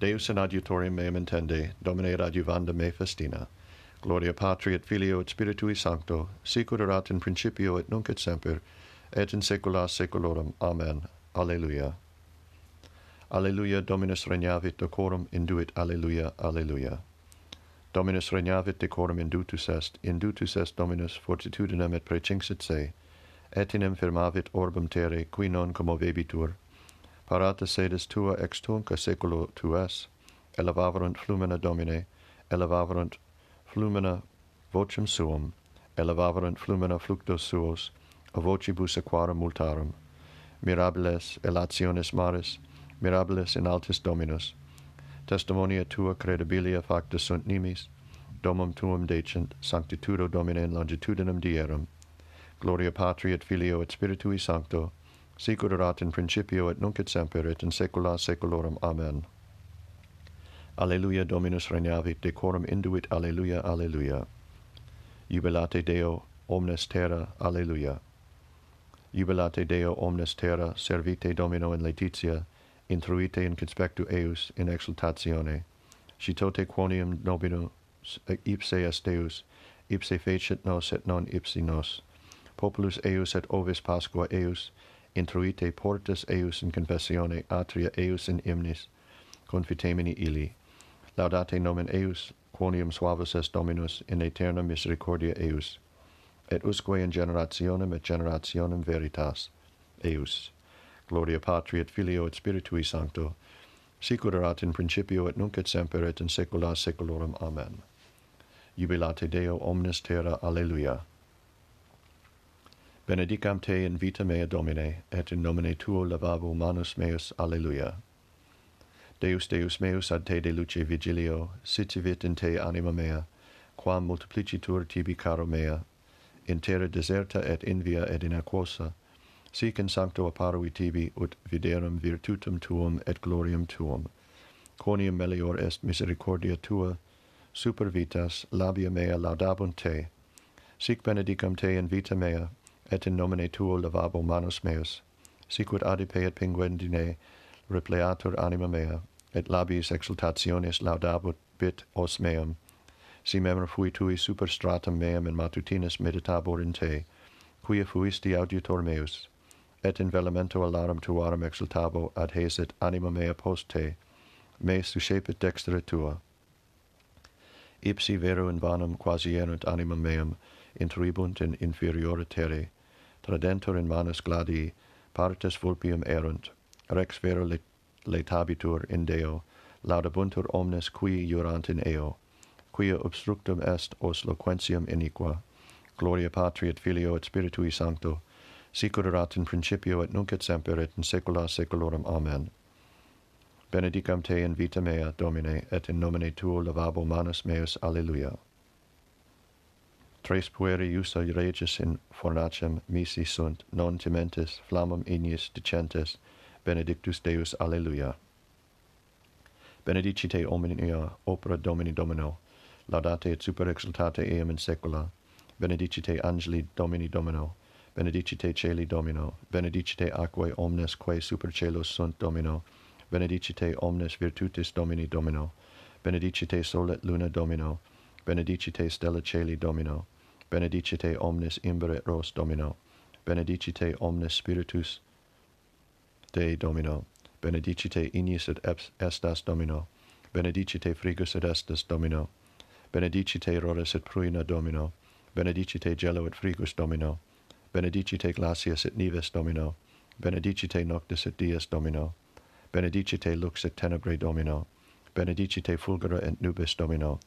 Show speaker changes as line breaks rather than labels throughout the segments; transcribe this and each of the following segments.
Deus in adiutorium meum intende, Domine adiuvanda me festina. Gloria Patri et Filio et Spiritui Sancto, sicur erat in principio et nunc et semper, et in saecula saeculorum. Amen. Alleluia. Alleluia, Dominus regnavit decorum induit. Alleluia, Alleluia. Dominus regnavit decorum indutus est, indutus est Dominus fortitudinem et precinxit se, et inem firmavit orbem terre, qui non commovebitur, parata sedes tua ex tunca seculo tuas, elevavarunt flumina Domine, elevavarunt flumina vocem suum, elevavarunt flumina fluctos suos, a vocibus aquarum multarum, mirabiles elationes maris, mirabiles in altis dominus, testimonia tua credibilia facta sunt nimis, domum tuum decent, sanctitudo domine longitudinem dierum, gloria patri et filio et spiritui sancto, sicur erat in principio et nunc et semper et in saecula saeculorum. Amen. Alleluia Dominus regnavit, decorum induit alleluia alleluia. Jubilate Deo omnes terra alleluia. Jubilate Deo omnes terra, servite Domino in laetitia, intruite in conspectu eius in exultatione. Citote quonium nobinus ipse est Deus, ipse fecit nos et non ipsi nos. Populus eius et ovis Pasqua eius, intruite portas eius in confessione, atria eius in imnis, confitemini illi. Laudate nomen eius, quonium suavus est Dominus, in aeterna misericordia eius. Et usque in generationem et generationem veritas, eius. Gloria Patri et Filio et Spiritui Sancto, sicur erat in principio et nunc et semper et in saecula saeculorum. Amen. Jubilate Deo omnes terra, Alleluia benedicam te in vita mea domine et in nomine tuo lavabo manus meus. Alleluia. Deus deus meus ad te de luce vigilio sitivit in te anima mea quam multiplicitur tibi caro mea in terra deserta et in via et in aquosa sic in sancto apparui tibi ut viderum virtutum tuum et gloriam tuum. Quonium melior est misericordia tua super vitas labia mea laudabunt te. Sic benedicam te in vita mea et in nomine tuo lavabo manus meus sicut adipe et pinguendine repleatur anima mea et labis exultationis laudabut bit os meum. Si memor fui tui super stratum meam in matutinus meditabor in te quia fuisti auditor meus et in velamento alarum tuarum exultabo adhesit anima mea post te me suscepit dextra tua. Ipsi vero in vanum quasi erunt animam meam intribunt in inferiore terre tradentur in manus gladii, partes vulpium erunt, rex vero letabitur in Deo, laudabuntur omnes qui jurant in eo, quia obstructum est os loquentium iniqua, gloria Patri et Filio et Spiritui Sancto, sicur erat in principio et nunc et semper et in saecula saeculorum. Amen. Benedicam te in vita mea, Domine, et in nomine tuo lavabo manus meus. Alleluia. Tres pueri usa regis in fornacem misi sunt, non timentes, flammam ignis dicentes, benedictus Deus, alleluia. Benedicite omnia opera Domini Domino, laudate et super exultate eam in saecula, benedicite angeli Domini Domino, benedicite celi Domino, benedicite aquae omnes quae super celos sunt Domino, benedicite omnes virtutis Domini Domino, benedicite solet luna Domino, benedicite stella celi domino, benedicite omnes imbere ros domino, benedicite omnes spiritus Dei domino, benedicite ignis et estas domino, benedicite frigus et estes domino, benedicite rores et pruina domino, benedicite gelo et frigus domino, benedicite glacius et nives domino, benedicite noctis et dies domino, benedicite lux et tenebrae domino, benedicite fulgura et nubis domino,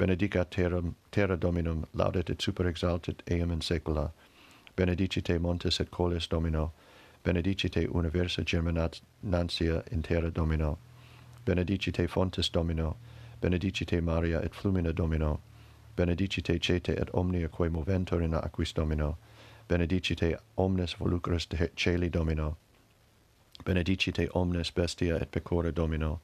benedicat terram, terra Dominum, laudet et super exaltet eam in saecula. Benedicite montes et coles Domino, benedicite universa germinat nantia in terra Domino, benedicite fontes Domino, benedicite Maria et flumina Domino, benedicite cete et omnia quae moventur in aquis Domino, benedicite omnes volucres celi Domino, benedicite omnes bestia et pecora Domino,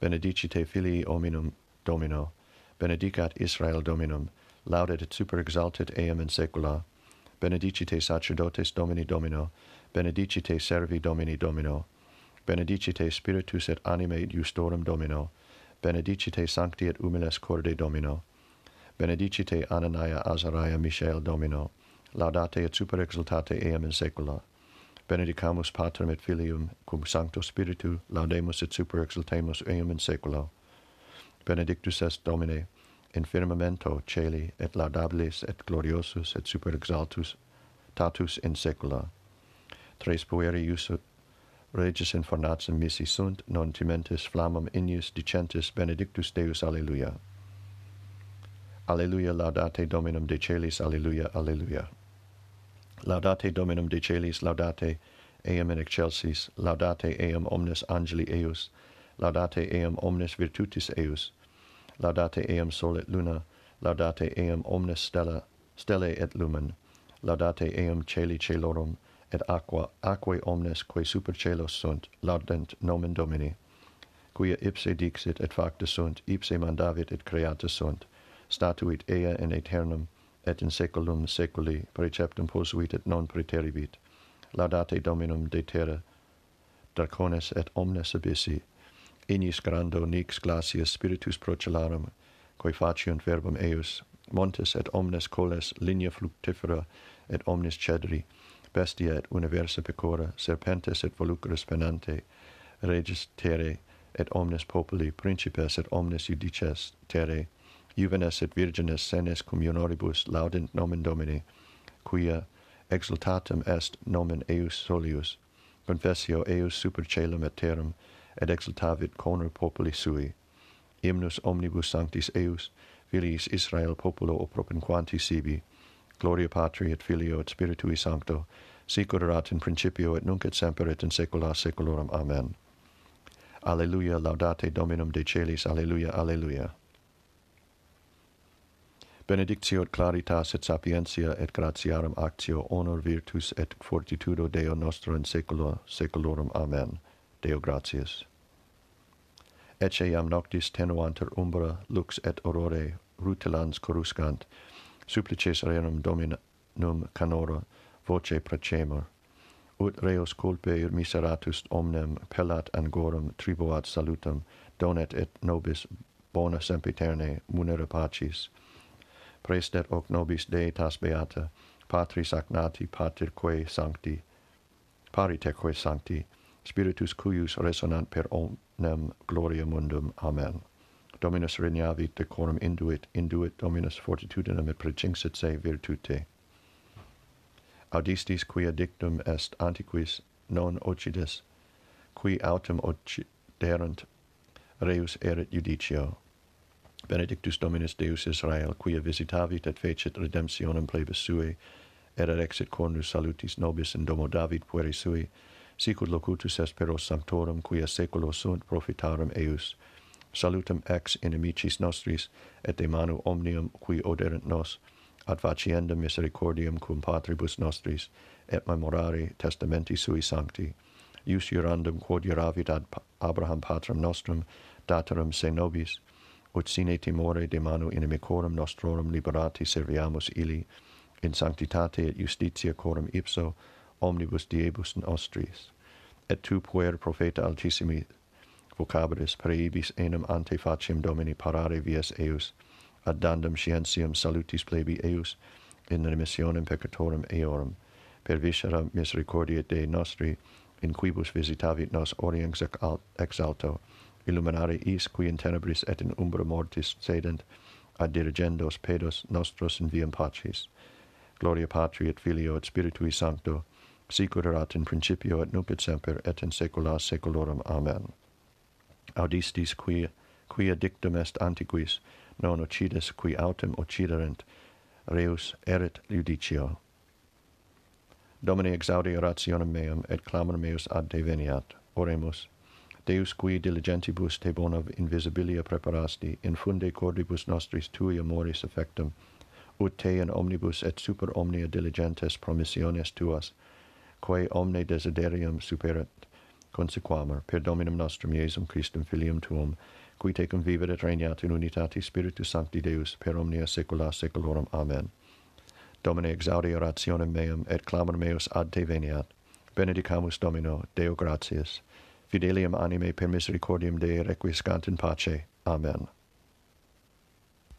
benedicite filii hominum Domino, benedicat Israel Dominum, laudet et super exaltet eam in saecula. Benedicite sacerdotes Domini Domino, benedicite servi Domini Domino, benedicite spiritus et anime justorum Domino, benedicite sancti et humiles corde Domino, benedicite Anania Azariah Michael Domino, laudate et super exultate eam in saecula. Benedicamus Patrem et Filium, cum Sancto Spiritu, laudemus et super exultemus eum in saeculo benedictus est Domine, in firmamento celi et laudabilis et gloriosus et super exaltus tatus in saecula. Tres pueri ius regis in fornatum missi sunt, non timentis flammam ignis dicentis benedictus Deus Alleluia. Alleluia laudate Dominum de celis, Alleluia, Alleluia. Laudate Dominum de celis, laudate eam in excelsis, laudate eam omnes angeli eius, laudate eam omnes virtutis eius, laudate eam sol et luna, laudate eam omnes stella, stellae et lumen, laudate eam celi celorum, et aqua, aquae omnes quae super celos sunt, laudent nomen Domini, quia ipse dixit et facta sunt, ipse mandavit et creata sunt, statuit ea in aeternum, et in saeculum saeculi preceptum posuit et non preteribit, laudate Dominum de terra, dracones et omnes abyssi, inis grando nix glacius spiritus procellarum, quae faciunt verbum eius, montes et omnes coles linea fluctifera et omnes cedri, bestia et universa pecora, serpentes et volucres penante, regis terre, et omnes populi, principes et omnes judices terre, juvenes et virgines senes communoribus laudent nomen Domini, quia exultatum est nomen eius solius, confessio eius super celum et terram, et exultavit conor populi sui. Hymnus omnibus sanctis eius, filiis Israel populo opropinquanti sibi, gloria patri et filio et spiritui sancto, sicur erat in principio et nunc et semper et in saecula saeculorum. Amen. Alleluia, laudate Dominum de celis, alleluia, alleluia. Benedictio et claritas et sapientia et gratiarum actio honor virtus et fortitudo Deo nostro in saecula saeculorum. Amen. Deo gratias. Ecce iam noctis tenuanter umbra lux et aurore rutilans coruscant, supplices renum dominum canora voce precemur, ut reos culpe miseratus omnem pellat angorum tribuat salutam, donet et nobis bona sempiterne munere pacis. Prestet hoc nobis Deitas Beata, Patris agnati Paterque Sancti, Pariteque Sancti, spiritus cuius resonant per omnem gloria mundum. Amen. Dominus regnavit, decorum induit, induit Dominus fortitudinem et precinxit se virtute. Audistis quia dictum est antiquis non occides, qui autem occiderant reus erit judicio. Benedictus Dominus Deus Israel, quia visitavit et fecit redemptionem plebis sui, et erexit cornus salutis nobis in domo David pueri sui, sicut locutus espero sanctorum quia seculo sunt profitarum eius. Salutem ex inimicis nostris et de manu omnium qui oderent nos ad faciendam misericordiam cum patribus nostris et memorari testamenti sui sancti. Ius jurandum quod iuravit ad Abraham patrem nostrum daterum se nobis ut sine timore de manu inimicorum nostrorum liberati serviamus illi in sanctitate et justitia corum ipso omnibus diebus in Austriis, et tu puer profeta altissimi vocabulis praebis enim ante faciem domini parare vias eius, ad dandum scientiam salutis plebi eius, in remissionem peccatorum eorum, per viscera misericordiae Dei nostri, in quibus visitavit nos oriens ex alto, illuminare is qui in tenebris et in umbra mortis sedent, ad dirigendos pedos nostros in viam pacis. Gloria Patri et Filio et Spiritui Sancto, sicur erat in principio et nunc et semper et in saecula saeculorum amen. Audistis qui quia dictum est antiquis non occides qui autem occiderent reus erit judicio domine exaudi orationem meam et clamor meus ad te veniat oremus deus qui diligentibus te bona invisibilia preparasti infunde cordibus nostris tui amoris effectum ut te in omnibus et super omnia diligentes promissiones tuas quae omne desiderium superat consequamur per Dominum nostrum Iesum Christum filium tuum, qui tecum vivet et regnat in unitate Spiritus Sancti Deus per omnia saecula saeculorum. Amen. Domine exaudi orationem meam et clamor meus ad te veniat. Benedicamus Domino, Deo gratias. Fidelium anime per misericordiam Dei requiescant in pace. Amen.